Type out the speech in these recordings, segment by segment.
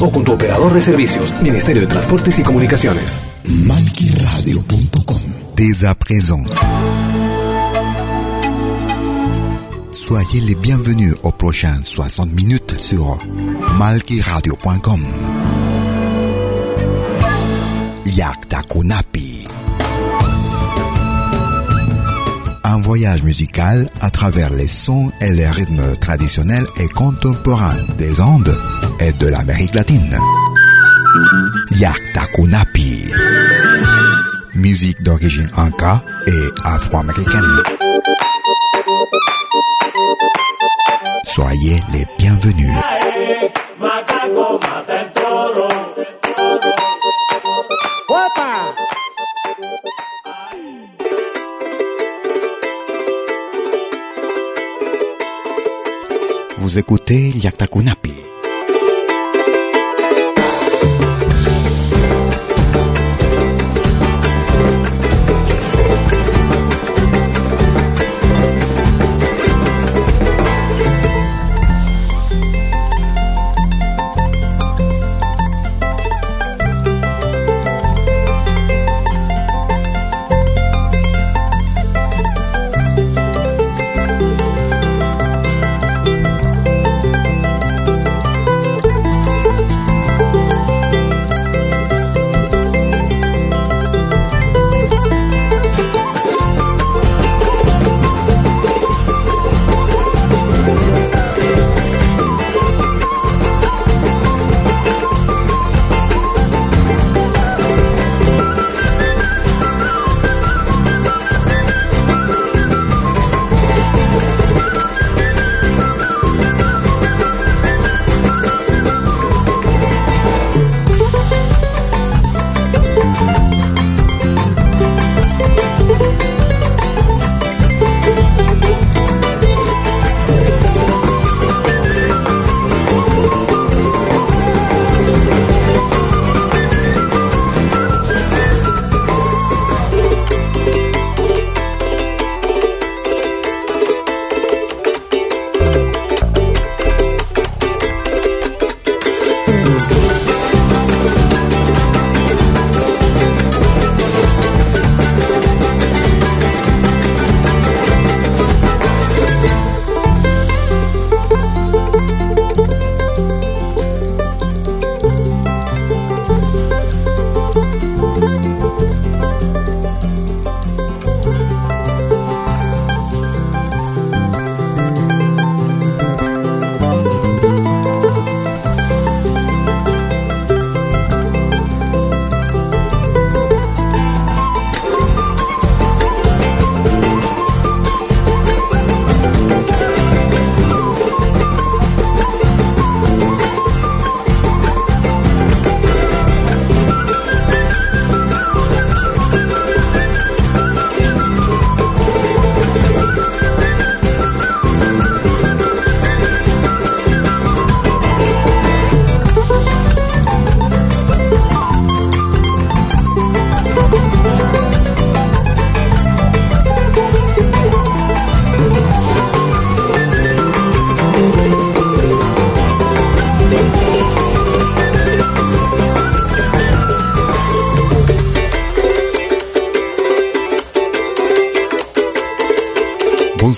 o con tu operador de servicios, Ministerio de Transportes y Comunicaciones. Malquiradio.com Dès à présent. Soyez les bienvenus aux prochaines 60 minutes sur malquiradio.com. Yakta Kunapi. Un voyage musical à travers les sons et les rythmes traditionnels et contemporains des Andes est de l'Amérique latine. Yaktakunapi. Musique d'origine anka et afro-américaine. Soyez les bienvenus. Vous écoutez Yaktakunapi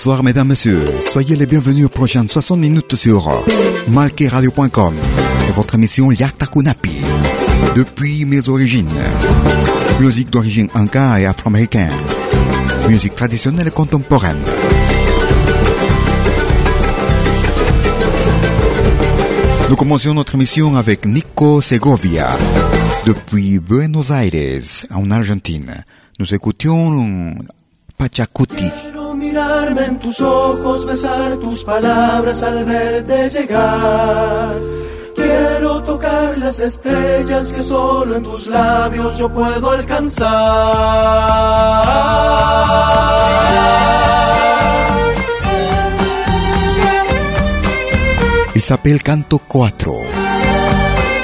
Bonsoir mesdames, messieurs. Soyez les bienvenus aux prochaines 60 minutes sur malqueradio.com et votre émission Yakta Kunapi. Depuis mes origines. Musique d'origine inca et afro-américaine. Musique traditionnelle et contemporaine. Nous commençons notre émission avec Nico Segovia. Depuis Buenos Aires, en Argentina, nous écoutions Pachacuti. En tus ojos, besar tus palabras al verte llegar. Quiero tocar las estrellas que solo en tus labios yo puedo alcanzar. Isabel Canto 4.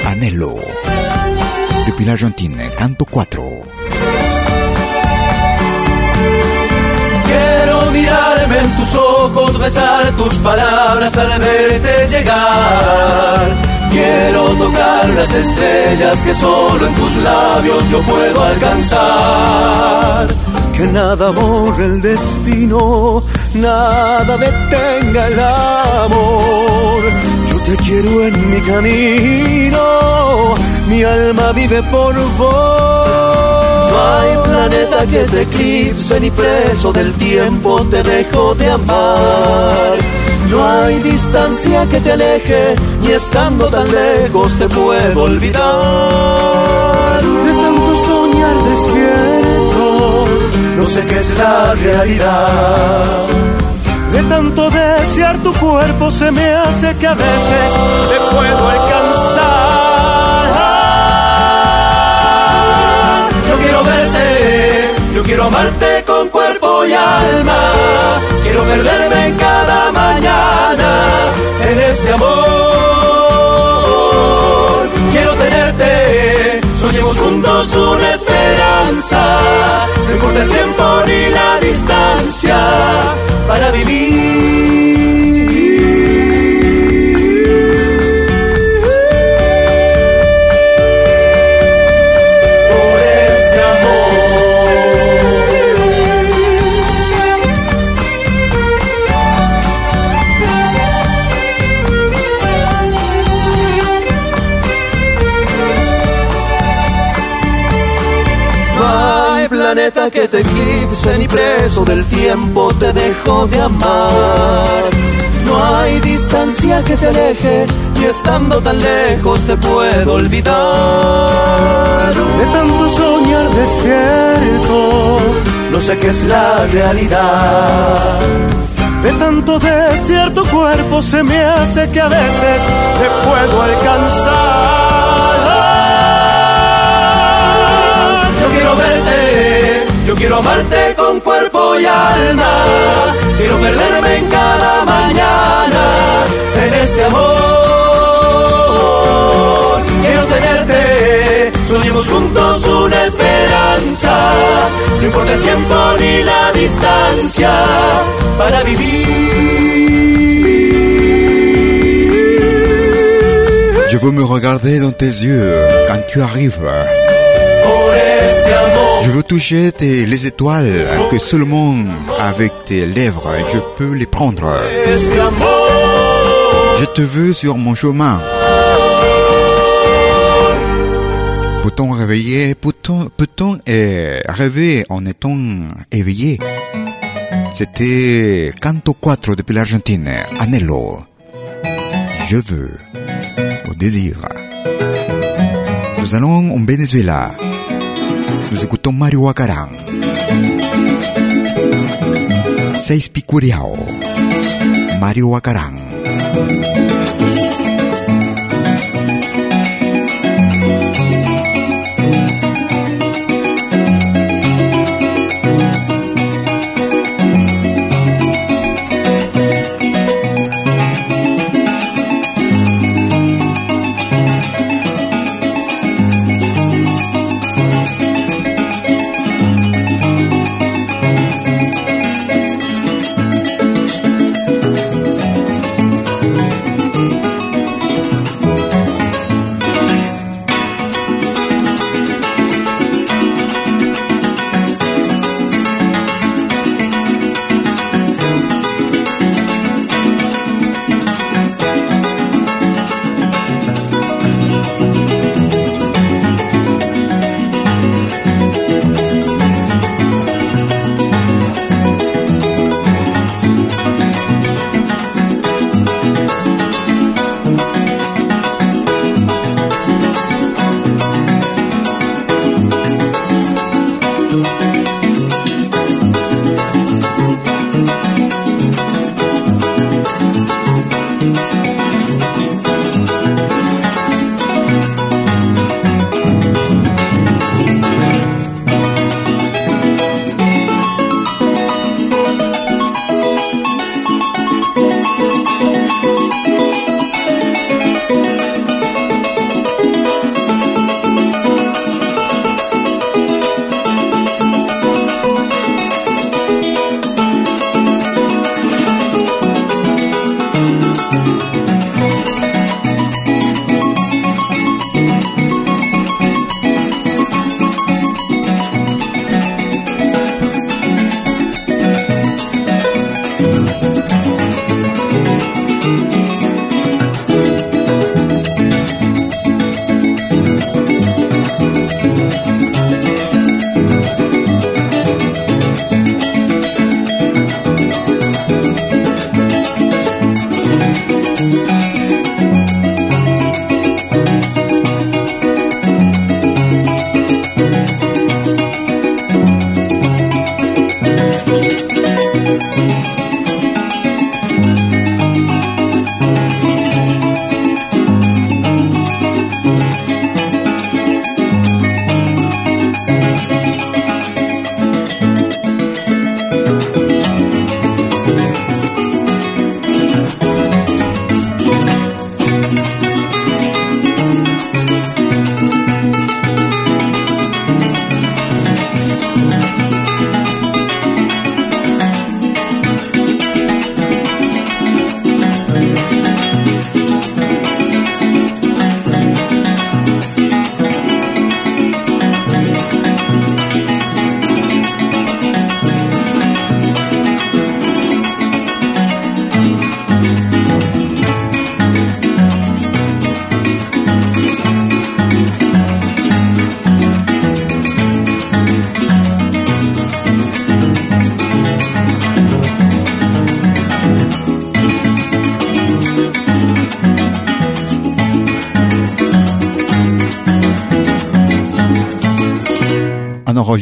Anhelo. Depuis l'Argentine, Canto 4. En tus ojos, besar tus palabras al verte llegar. Quiero tocar las estrellas que solo en tus labios yo puedo alcanzar. Que nada borre el destino, nada detenga el amor. Yo te quiero en mi camino, mi alma vive por vos. No hay planeta que te eclipse ni preso del tiempo te dejo de amar. No hay distancia que te aleje, ni estando tan lejos te puedo olvidar. De tanto soñar despierto, no sé qué es la realidad. De tanto desear tu cuerpo se me hace que a veces te puedo alcanzar. Quiero verte, yo quiero amarte con cuerpo y alma. Quiero perderme en cada mañana en este amor. Quiero tenerte, soñemos juntos una esperanza. No importa el tiempo ni la distancia para vivir. Que te eclipse ni preso del tiempo te dejo de amar. No hay distancia que te aleje y estando tan lejos te puedo olvidar. De tanto soñar despierto, no sé qué es la realidad. De tanto desear tu cuerpo se me hace que a veces te puedo alcanzar. Cuerpo y alma. Quiero perderme en cada mañana en este amor. Quiero tenerte, soñemos juntos una esperanza. No importa el tiempo ni la distancia para vivir. Je veux me regarder dans tes yeux quand tu arrives. Je veux toucher tes- les étoiles que seulement avec tes lèvres je peux les prendre. Je te veux sur mon chemin. Peut-on réveiller, peut-on, euh, rêver en étant éveillé? C'était Canto 4 depuis l'Argentine, Anhelo. Je veux, au désir. Nous allons en Venezuela. Nous écoutons Mario Wacaran. Seis Picuriao. Mario Wacaran.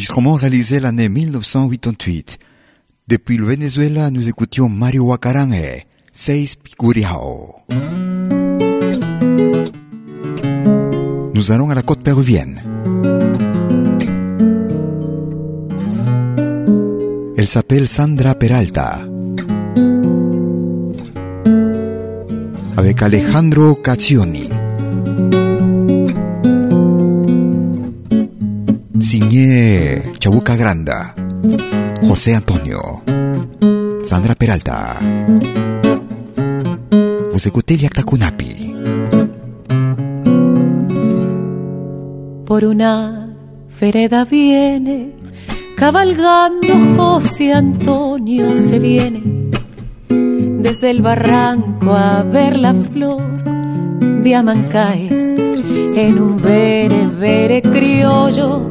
Enregistrement réalisé l'année 1988. Depuis le Venezuela, nous écoutions Mario Wacarangue, Seis Picuriao. Nous allons à la côte péruvienne. Elle s'appelle Sandra Peralta. Avec Alejandro Caccioni. Signé Chabuca Granda. José Antonio. Sandra Peralta. Vous écoutez. Por una vereda viene, cabalgando José Antonio se viene, desde el barranco a ver la flor de Amancaes, en un vere, vere criollo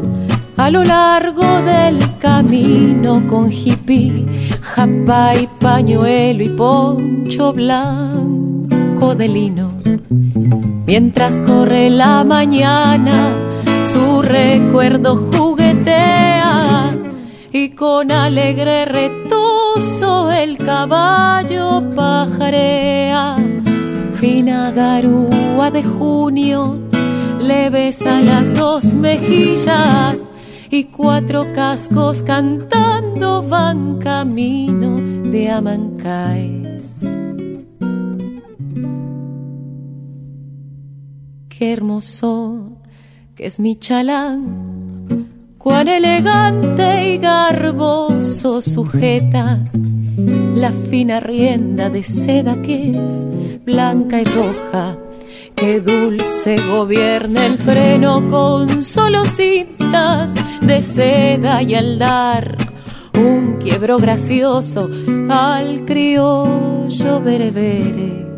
a lo largo del camino con hippie, japa y pañuelo y poncho blanco de lino. Mientras corre la mañana, su recuerdo juguetea y con alegre retoso el caballo pajarea. Fina garúa de junio le besa las dos mejillas y cuatro cascos cantando van camino de Amancaes. Qué hermoso que es mi chalán, cuán elegante y garboso sujeta la fina rienda de seda que es blanca y roja. Qué dulce gobierna el freno con solo cintas de seda y al dar un quiebro gracioso al criollo berebere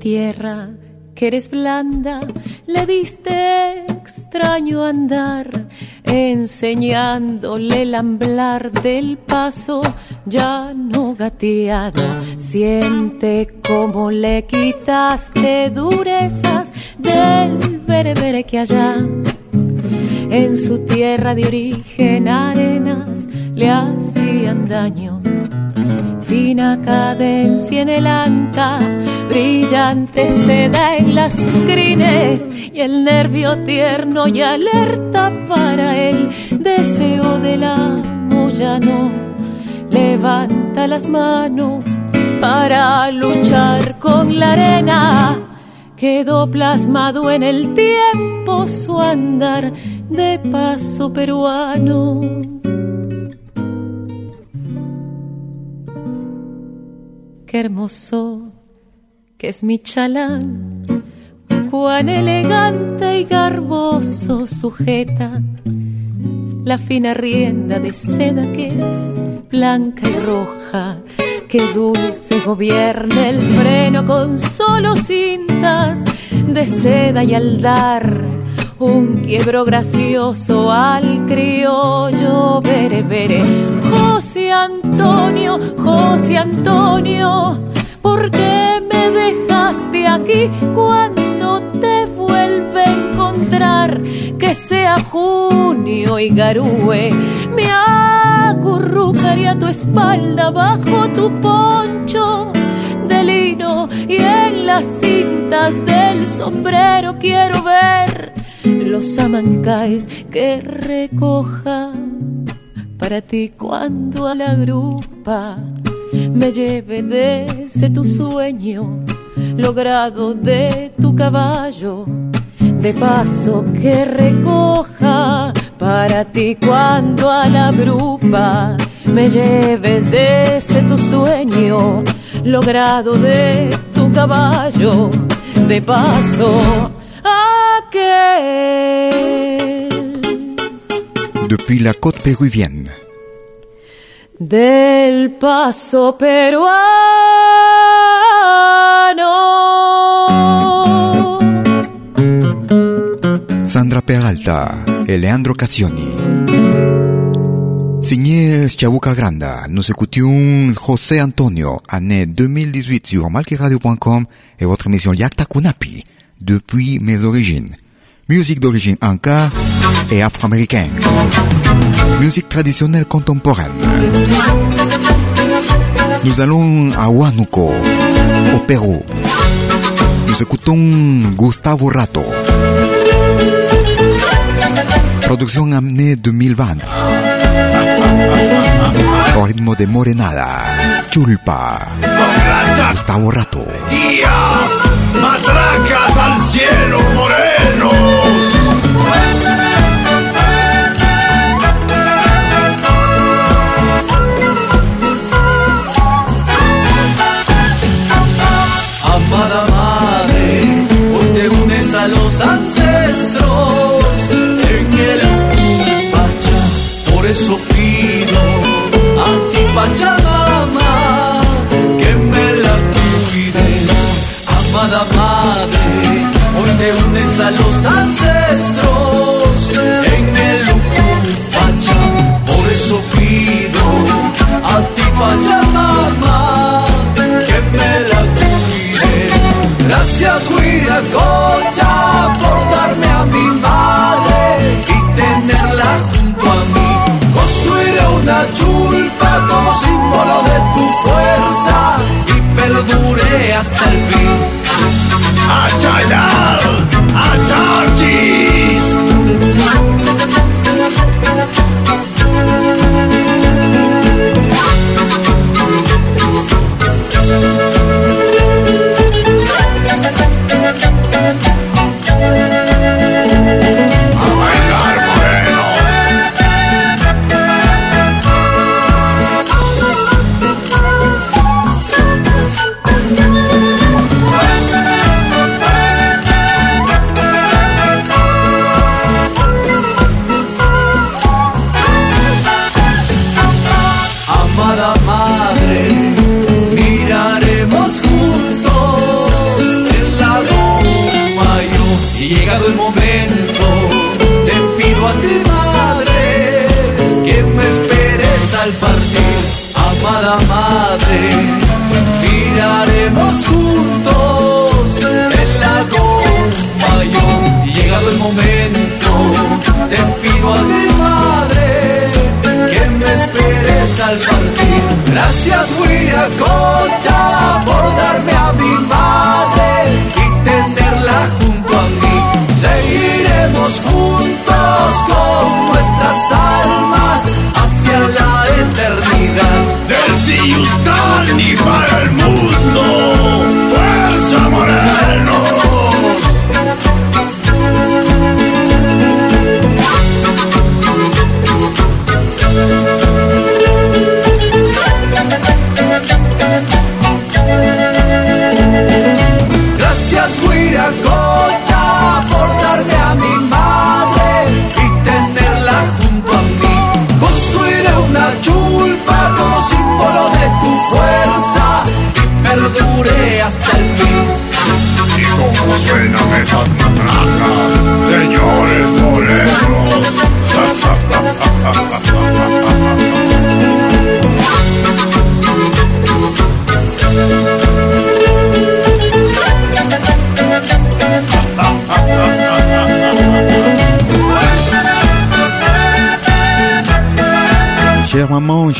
que eres blanda, le diste extraño andar, enseñándole el amblar del paso ya no gateado. Siente como le quitaste durezas del berebere que allá en su tierra de origen arenas le hacían daño. Fina cadencia en el anta brillante seda en las crines y el nervio tierno y alerta para el deseo del amo ya no levanta las manos para luchar con la arena quedó plasmado en el tiempo su andar de paso peruano qué hermoso que es mi chalán, cuán elegante y garboso sujeta la fina rienda de seda que es blanca y roja, que dulce gobierna el freno con solo cintas de seda y al dar un quiebro gracioso al criollo bere bere. José Antonio, José Antonio, ¿por qué me dejaste aquí cuando te vuelve a encontrar? Que sea junio y garúe, me acurrucaría tu espalda bajo tu poncho de lino y en las cintas del sombrero quiero ver los amancaes que recojan para ti cuando a la grupa me lleves desde tu sueño logrado de tu caballo, de paso que recoja para ti cuando a la grupa me lleves desde tu sueño logrado de tu caballo, de paso. Depuis la côte péruvienne. Del paso peruano. Sandra Peralta et Leandro Cassioni. Signé Chabuca Granda, nous écoutions José Antonio, année 2018 sur malqueradio.com et votre émission Yakta Kunapi, depuis mes origines. Musique d'origine anka et afro-américaine. Musique traditionnelle contemporaine. Nous allons à Huánuco, au Pérou. Nous écoutons Gustavo Rato. Producción année 2020. Au ritmo de Morenada, Chulpa, Gustavo Rato. ¡Ya! ¡Matracas al cielo, morenos! Amada madre, hoy te unes a los ancestros en el Pacha. Por eso pido sunset.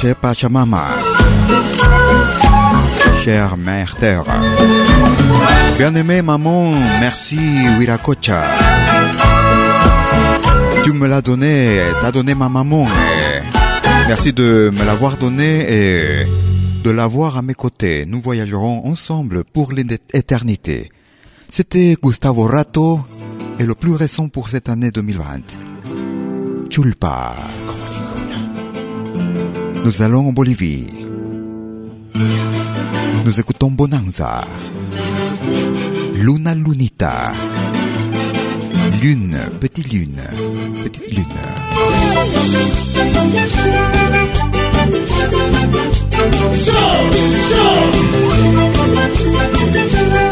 Chère Pachamama, chère mère terre. Bien aimé maman, merci Wiracocha. Tu me l'as donné, t'as donné ma maman. Merci de me l'avoir donné et de l'avoir à mes côtés. Nous voyagerons ensemble pour l'éternité. C'était Gustavo Rato et le plus récent pour cette année 2020. Chulpa. Nous allons en Bolivie. Nous écoutons Bonanza. Luna Lunita. Lune, petite lune, petite lune. Ay,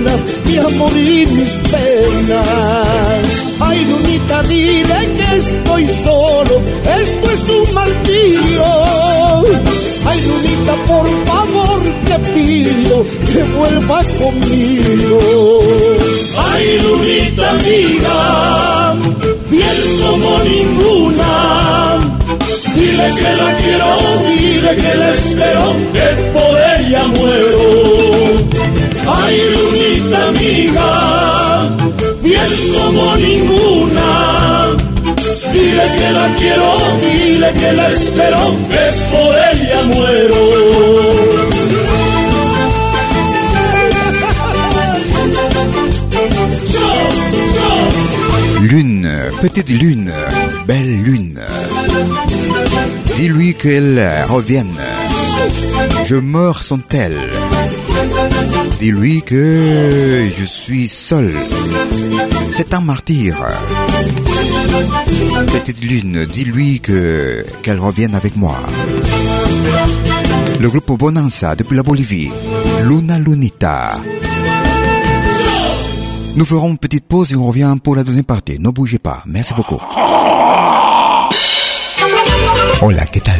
luna, mi amor y mis penas. Ay, lunita, dile que estoy solo, esto es un martirio. Ay, lunita, por favor te pido que vuelva conmigo. Ay, lunita amiga, fiel como ninguna. Dile que la quiero, dile que la espero, que por ella muero. Ay, lunita amiga, fiel como ninguna. Dile que la quiero, dile que la espero, que por ella muero. Lune, petite lune, belle lune. Dis-lui qu'elle revienne. Je meurs sans elle. Dis-lui que je suis seul. C'est un martyr. Petite lune, dis-lui que qu'elle revienne avec moi. Le groupe Bonanza depuis la Bolivie. Luna Lunita. Nous ferons une petite pause et on revient pour la deuxième partie. Ne bougez pas. Merci beaucoup. Hola, ¿qué tal?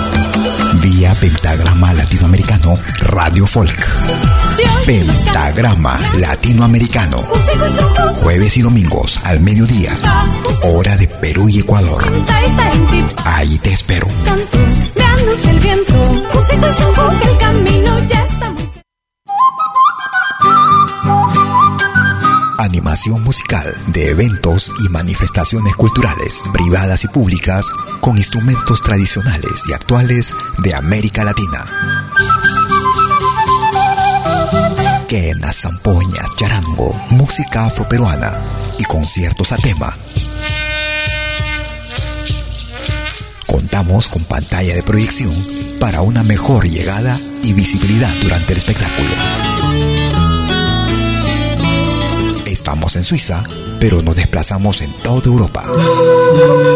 Vía Pentagrama Latinoamericano Radio Folk. Pentagrama Latinoamericano. Jueves y domingos al mediodía. Hora de Perú y Ecuador. Ahí te espero. El camino Animación musical de eventos y manifestaciones culturales, privadas y públicas, con instrumentos tradicionales y actuales de América Latina. quena, zampoña, charango, música afroperuana y conciertos a tema. Contamos con pantalla de proyección para una mejor llegada y visibilidad durante el espectáculo. Estamos en Suiza, pero nos desplazamos en toda Europa.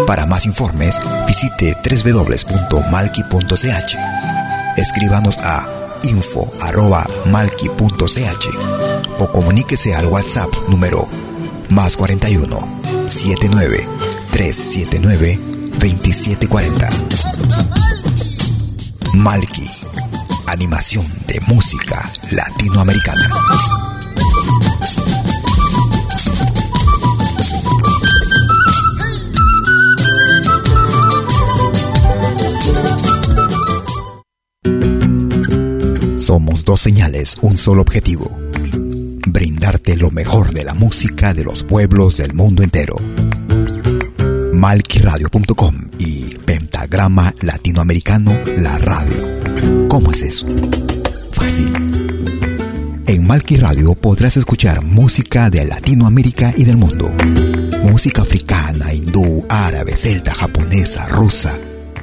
Para más informes, visite www.malki.ch. Escríbanos a info.malki.ch o comuníquese al WhatsApp número más 41 79 379 2740. Malki, animación de música latinoamericana. Somos dos señales, un solo objetivo. Brindarte lo mejor de la música de los pueblos del mundo entero. Malquiradio.com y Pentagrama Latinoamericano La Radio. ¿Cómo es eso? Fácil. En Malqui Radio podrás escuchar música de Latinoamérica y del mundo. Música africana, hindú, árabe, celta, japonesa, rusa,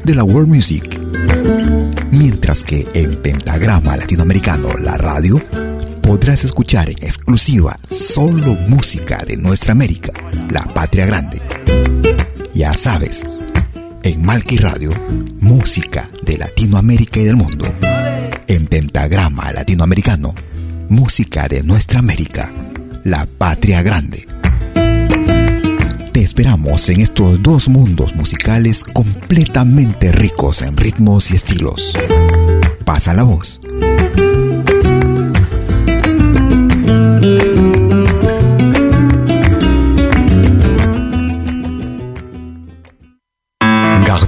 de la world music. Mientras que en Pentagrama Latinoamericano La Radio podrás escuchar en exclusiva solo música de nuestra América, la patria grande. Ya sabes, en Malqui Radio, música de Latinoamérica y del mundo. En Pentagrama Latinoamericano, música de nuestra América, la patria grande. Esperamos en estos dos mundos musicales completamente ricos en ritmos y estilos. Pasa la voz.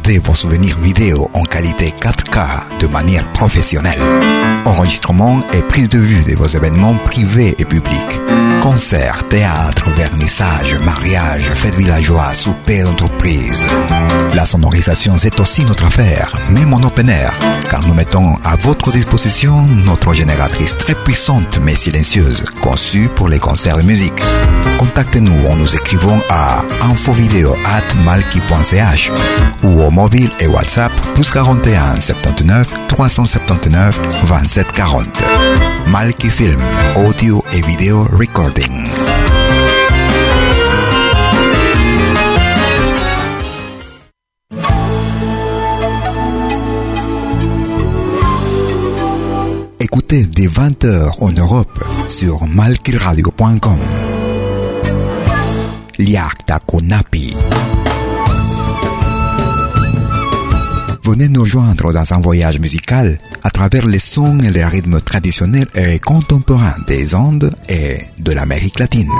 Vos souvenirs vidéo en qualité 4K de manière professionnelle. Enregistrement et prise de vue de vos événements privés et publics. Concerts, théâtre, vernissage, mariage, fêtes villageois, souper d'entreprise. La sonorisation, c'est aussi notre affaire, même en open air, car nous mettons à votre disposition notre génératrice très puissante mais silencieuse, conçue pour les concerts de musique. Contactez-nous en nous écrivant à infovideo@malki.ch ou au mobile et WhatsApp plus 41 79 379 27 40. Malki Film, audio et vidéo recording. Écoutez dès 20h en Europe sur malkiradio.com. Liakta Kunapi. Venez nous joindre dans un voyage musical à travers les sons et les rythmes traditionnels et contemporains des Andes et de l'Amérique latine.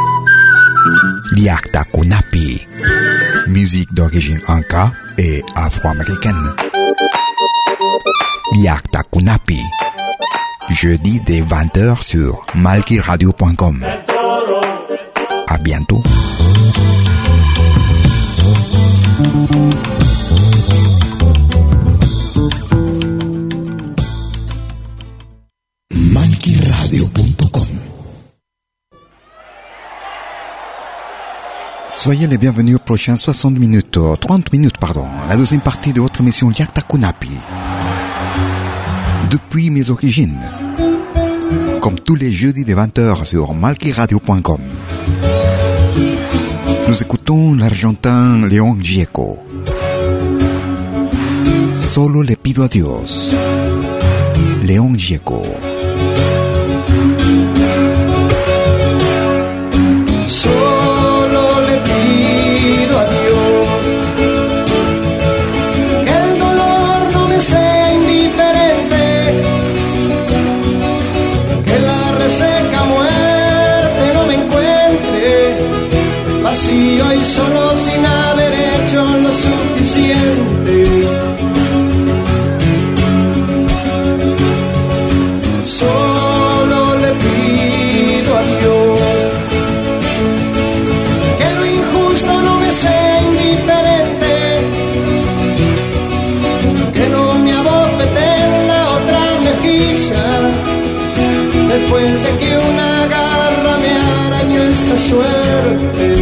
Liakta Kunapi. Musique d'origine inca et afro-américaine. Liakta Kunapi. Jeudi dès 20h sur malkiradio.com. À bientôt. Soyez les bienvenus aux prochaines 60 minutes, euh, 30 minutes, pardon, la deuxième partie de votre émission Yakta Kunapi. Depuis mes origines, comme tous les jeudis de 20h sur malkiradio.com. Nous écoutons l'argentin León Gieco. Solo le pido a Dios. León Gieco. Y solo sin haber hecho lo suficiente. Solo le pido a Dios que lo injusto no me sea indiferente, que no me abofete la otra mejilla, después de que una suerte.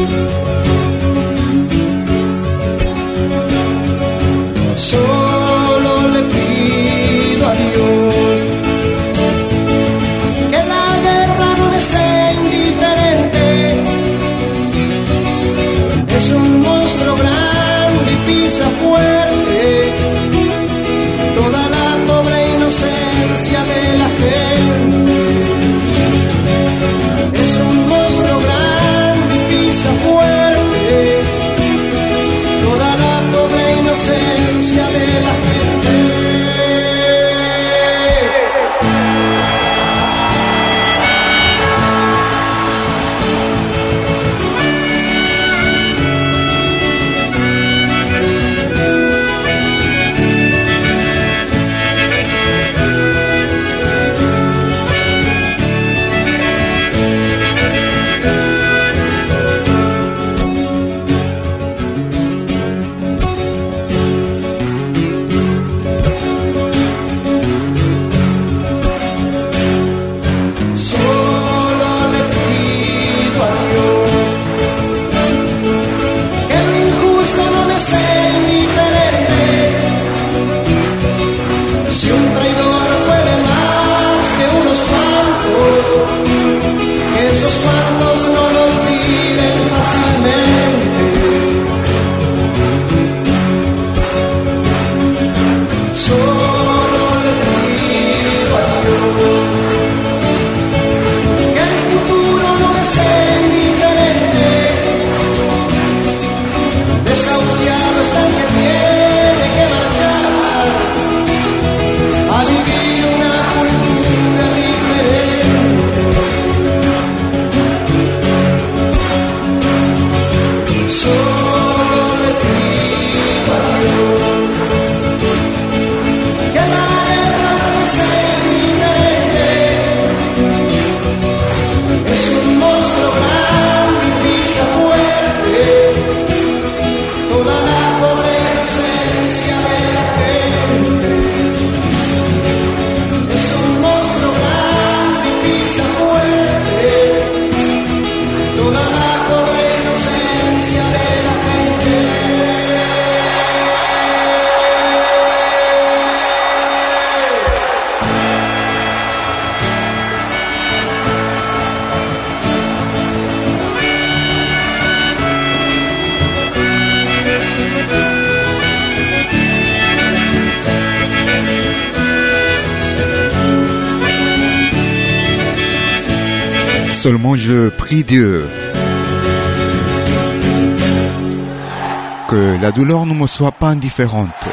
Que la douleur ne me soit pas indifférente,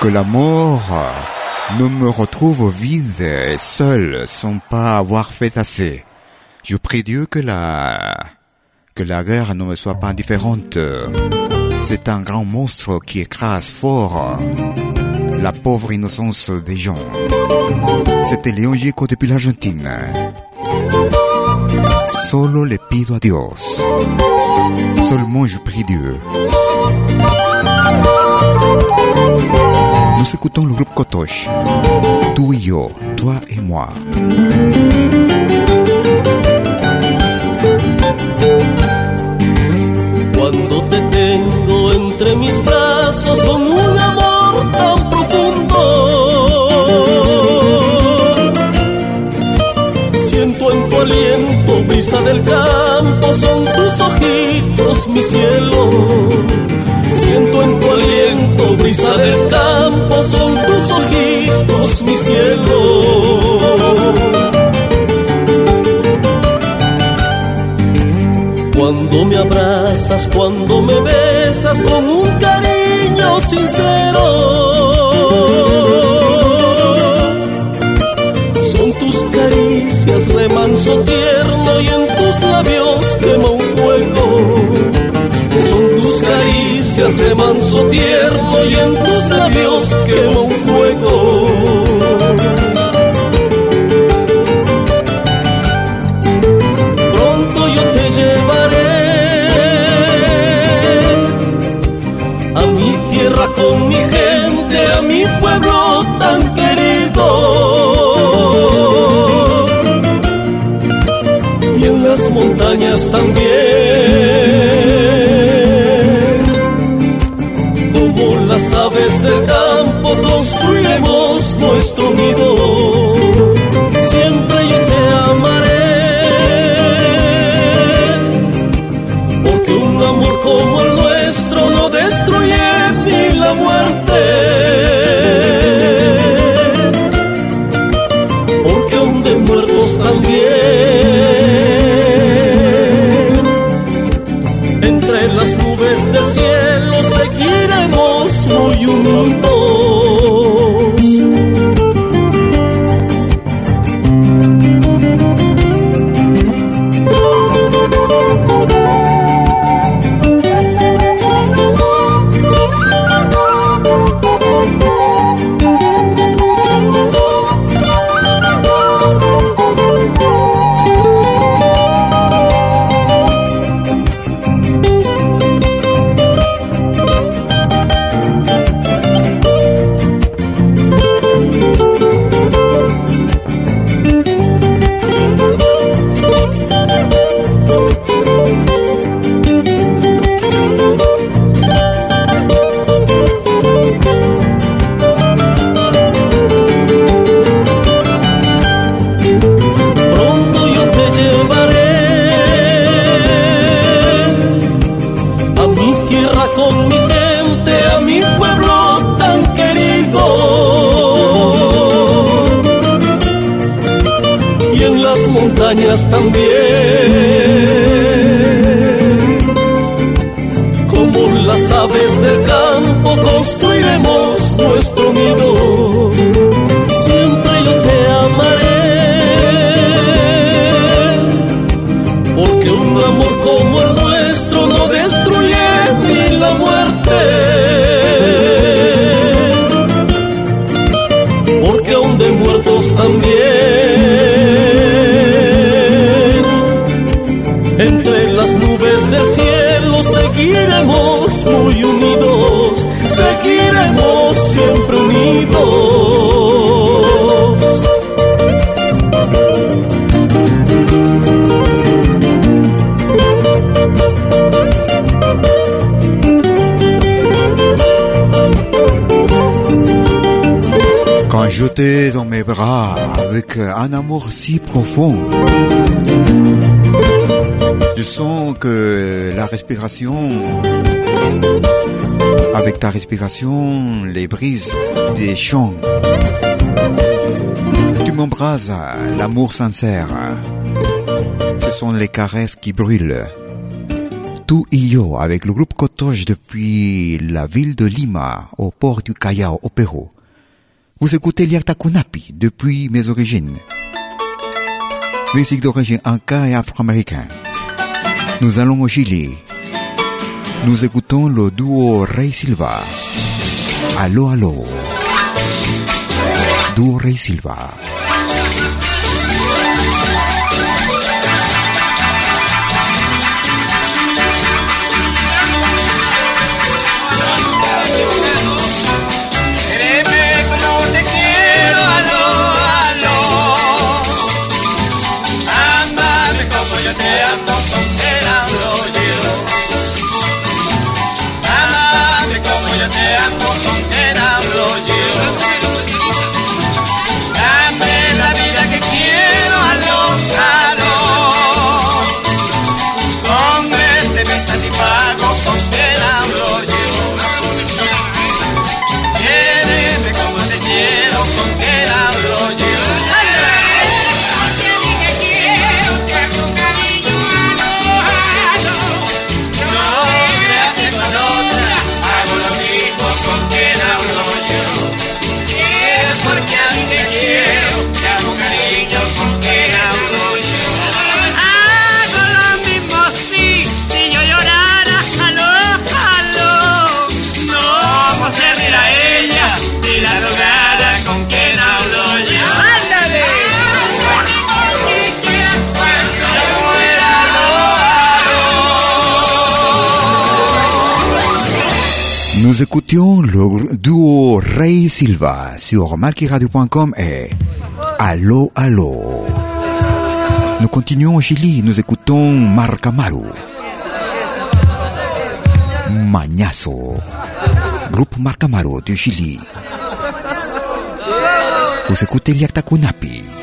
que la mort ne me retrouve vide et seul sans pas avoir fait assez. Je prie Dieu que la que la guerre ne me soit pas indifférente. C'est un grand monstre qui écrase fort la pauvre innocence des gens. C'était Léon Gico depuis l'Argentine. Solo le pido a Dios. Seulement je prie Dieu. Nous écoutons le groupe Kotosh. Tú y yo, toi et moi. Cuando te tengo entre mis brazos con brisa del campo, son tus ojitos mi cielo. Siento en tu aliento brisa del campo, son tus ojitos mi cielo. Cuando me abrazas, cuando me besas con un cariño sincero. Caricias remanso tierno y en tus labios quema un fuego. pronto yo te llevaré a mi tierra con mi gente, a mi pueblo tan querido. Y en las montañas también. Profond. Je sens que la respiration, avec ta respiration, les brises des champs, tu m'embrases, l'amour sincère. Ce sont les caresses qui brûlent. Tout y yo avec le groupe Cotoche depuis la ville de Lima au port du Callao au Pérou. Vous écoutez Liakta Kunapi depuis mes origines. Musique d'origine inca et afro-américaine. Nous allons au Chili. Nous écoutons le duo Rey Silva. Allo, allo. Duo Rey Silva. Nous écoutions le duo Ray Silva sur marquiradio.com et Allo Allo. Nous continuons au Chili, nous écoutons Marc Amaru. Mañazo. Groupe Marc Amaru du Chili. Vous écoutez Liakta Kunapi.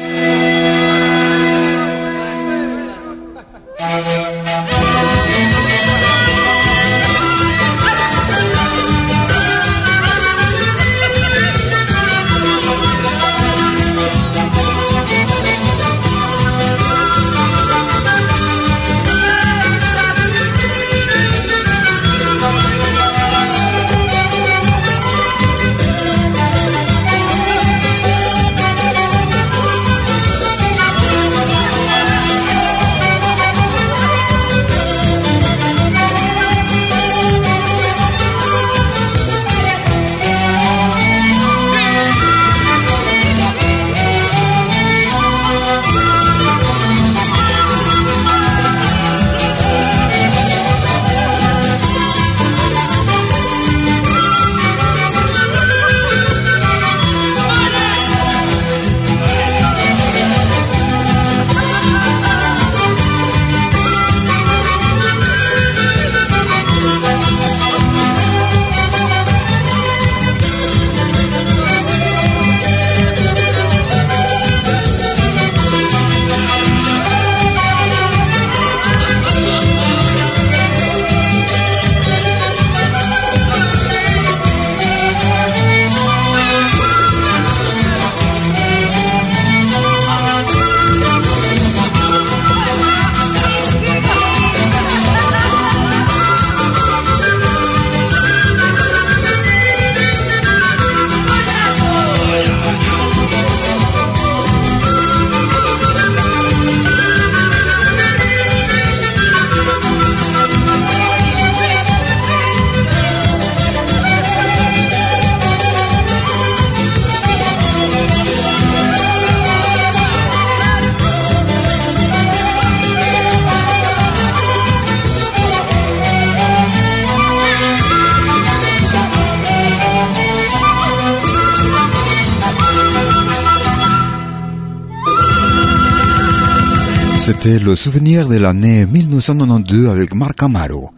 Le souvenir de l'année 1992 avec Marc Amaro.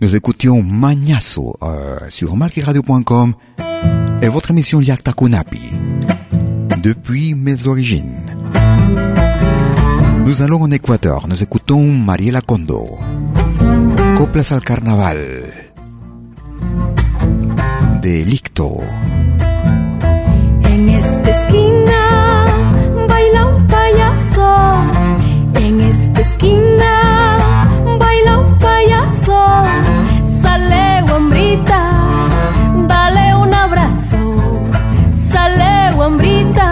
Nous écoutions Magnasso euh, sur marqueradio.com et votre émission Yakta Kunapi. Depuis mes origines. Nous allons en Équateur. Nous écoutons Mariela Kondo. Coplas al Carnaval. De Licto. Esquina baila un payaso. Sale guambrita, dale un abrazo. Sale guambrita,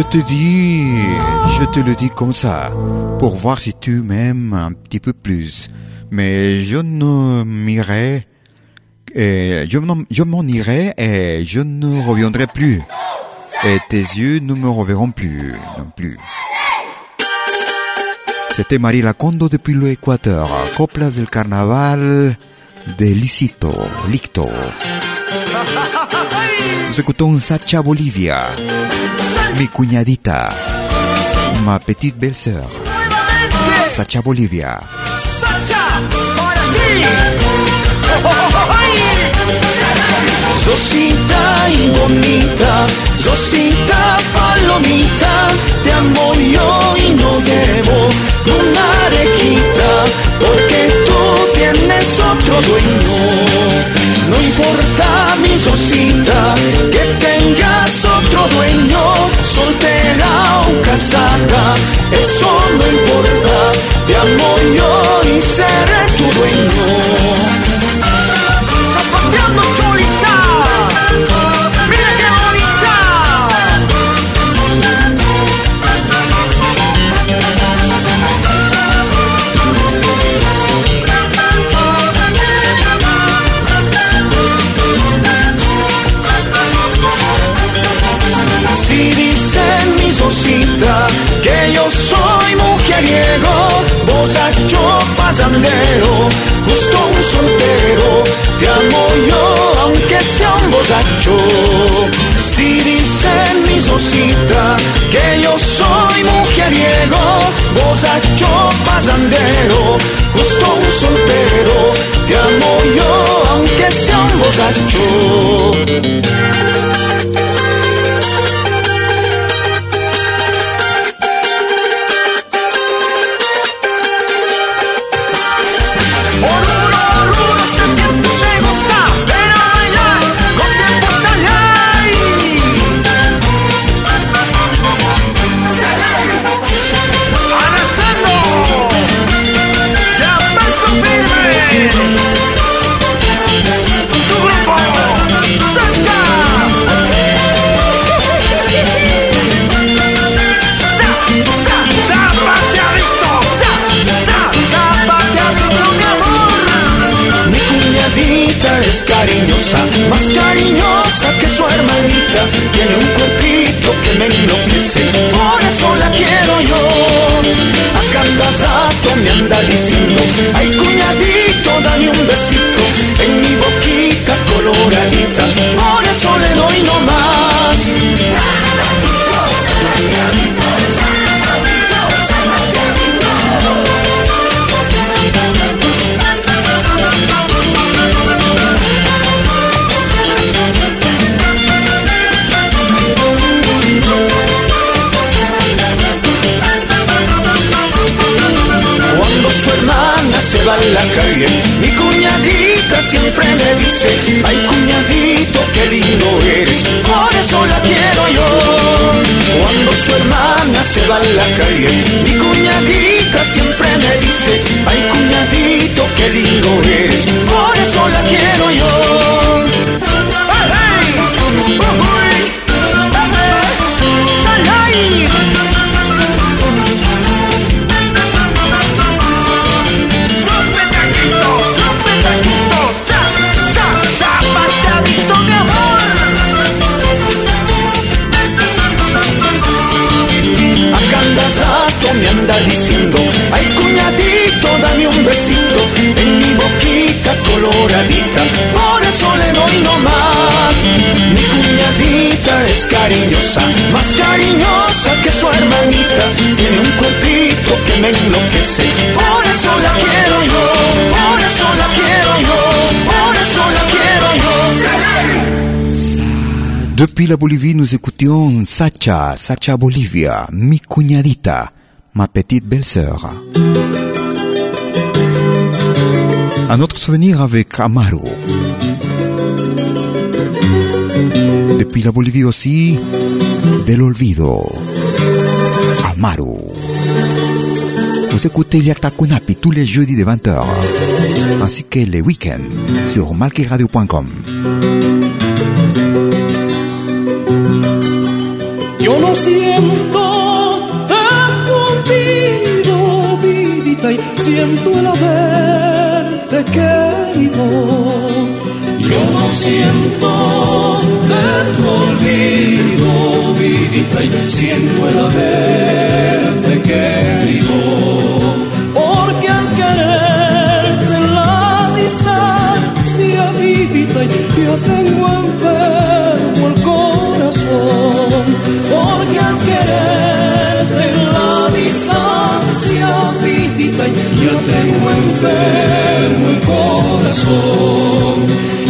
je te dis, je te le dis comme ça, pour voir si tu m'aimes un petit peu plus. Mais je ne m'irai, et je m'en- irai et je ne reviendrai plus. Et tes yeux ne me reverront plus non plus. C'était Marie Lacondo depuis l'Équateur, coplas del carnaval de Licito, Licto. Nous écoutons Sacha Bolivia, mi cuñadita, ma petite belle-sœur. Sacha Bolivia. Rosita y bonita, Rosita te amo yo y no debo una arejita, porque tú tienes otro dueño. No importa mi Rosita, que tengas otro dueño, soltera o casada, eso no importa, te amo yo y seré tu dueño. Bozacho pasandero, justo un soltero, te amo yo aunque sea un bozacho. Si dicen mi Rosita que yo soy mujeriego, bozacho pasandero, justo un soltero, te amo yo aunque sea un bozacho. Depuis la Bolivie, nous écoutions Sacha, Sacha Bolivia, mi cuñadita, ma petite belle-sœur. Un autre souvenir avec Amaro. Depuis la Bolivie aussi, del olvido. Amaro. Vous écoutez Yatakunapi tous les jeudis de 20h, ainsi que les week-ends sur malqueradio.com. Yo no siento tanto olvido, vidita, y siento el haberte querido. Yo no siento tanto olvido, vidita, y siento el haberte querido. Porque al quererte en la distancia, vidita, yo tengo enfermo el corazón. Vidita, yo tengo enfermo el corazón.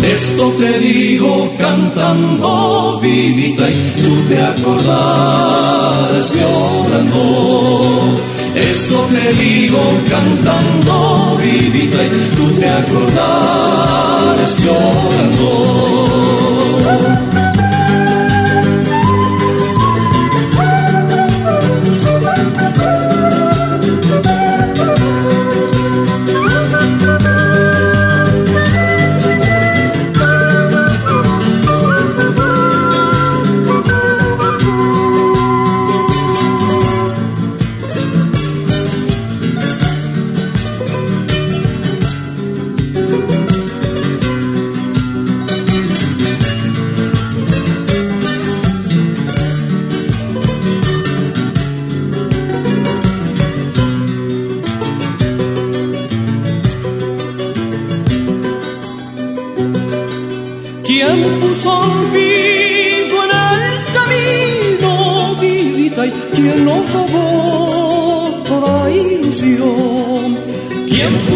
Esto te digo cantando, vidita, y tú te acordarás llorando. Esto te digo cantando, vidita, y tú te acordarás llorando.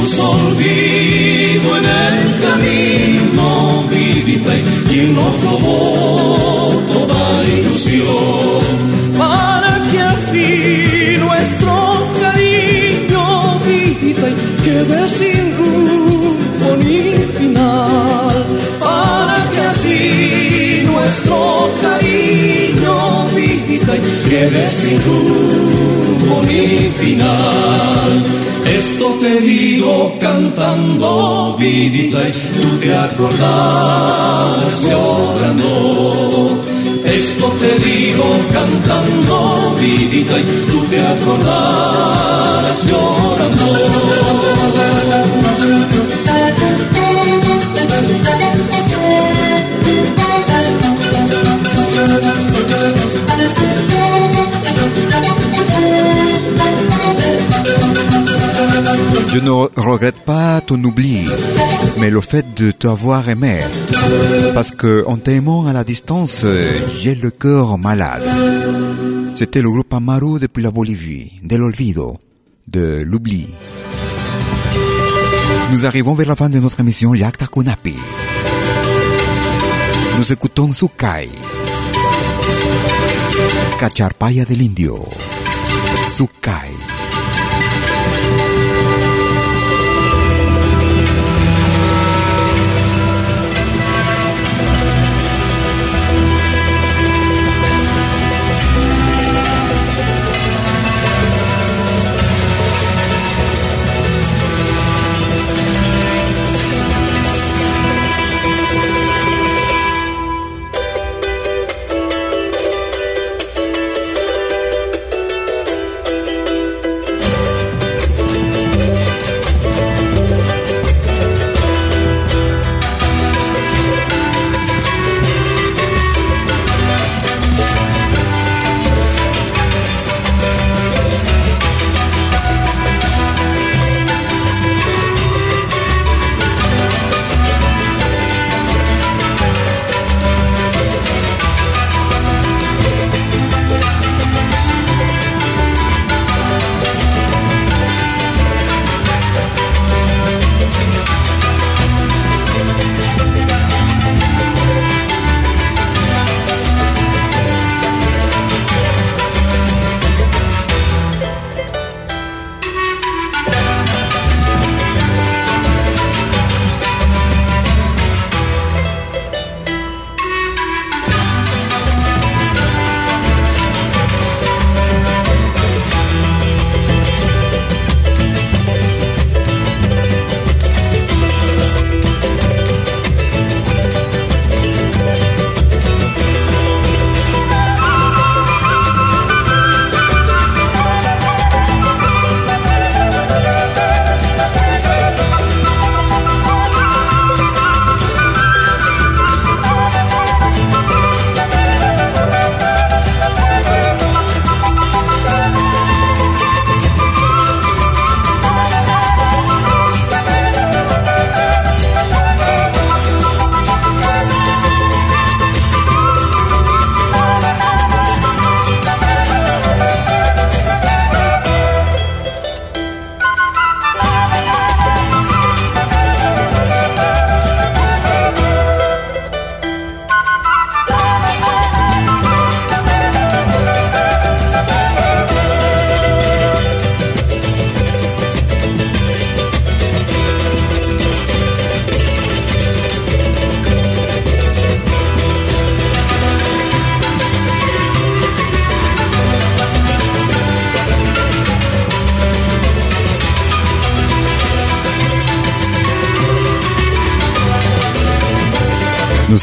¿Quién puso olvido en el camino, vidita, y quién nos robó toda ilusión? Para que así nuestro cariño, vidita, quede sin rumbo ni final para que así nuestro cariño vida quede sin rumbo final. Esto te digo cantando, vidita, y tú te acordás llorando. Esto te digo cantando, vidita, y tú te acordarás llorando. Je ne regrette pas ton oubli, mais le fait de t'avoir aimé. Parce que en t'aimant à la distance, j'ai le cœur malade. C'était le groupe Amaru depuis la Bolivie, de l'olvido, de l'oubli. Nous arrivons vers la fin de notre émission Yakta Kunapi. Nous écoutons Sukai. Cacharpaya del Indio. Sukai.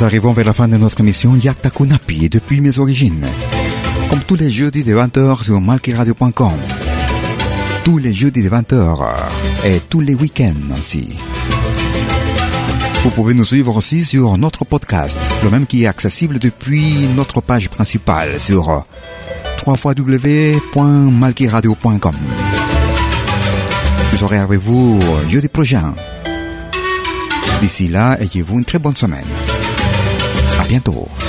Nous arrivons vers la fin de notre émission Yakta Kunapi depuis mes origines. Comme tous les jeudis de 20h sur malkiradio.com. Tous les jeudis de 20h et tous les week-ends aussi. Vous pouvez nous suivre aussi sur notre podcast, le même qui est accessible depuis notre page principale sur www.malkiradio.com. Je serai avec vous jeudi prochain. D'ici là, ayez-vous une très bonne semaine. À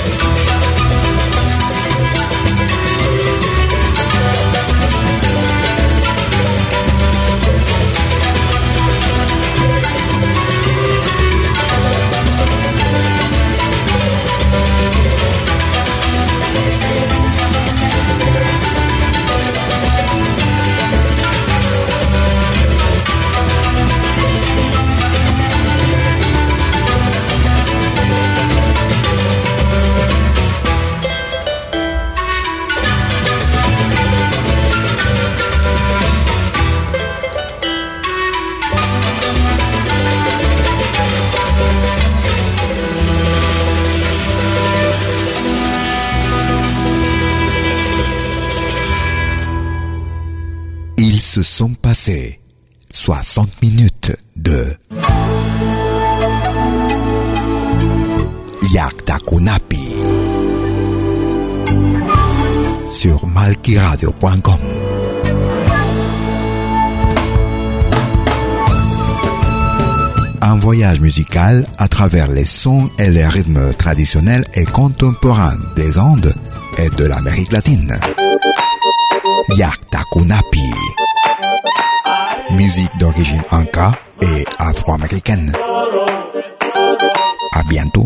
Un voyage musical à travers les sons et les rythmes traditionnels et contemporains des Andes et de l'Amérique latine. Yakta Kunapi. Musique d'origine inca et afro-américaine. À bientôt.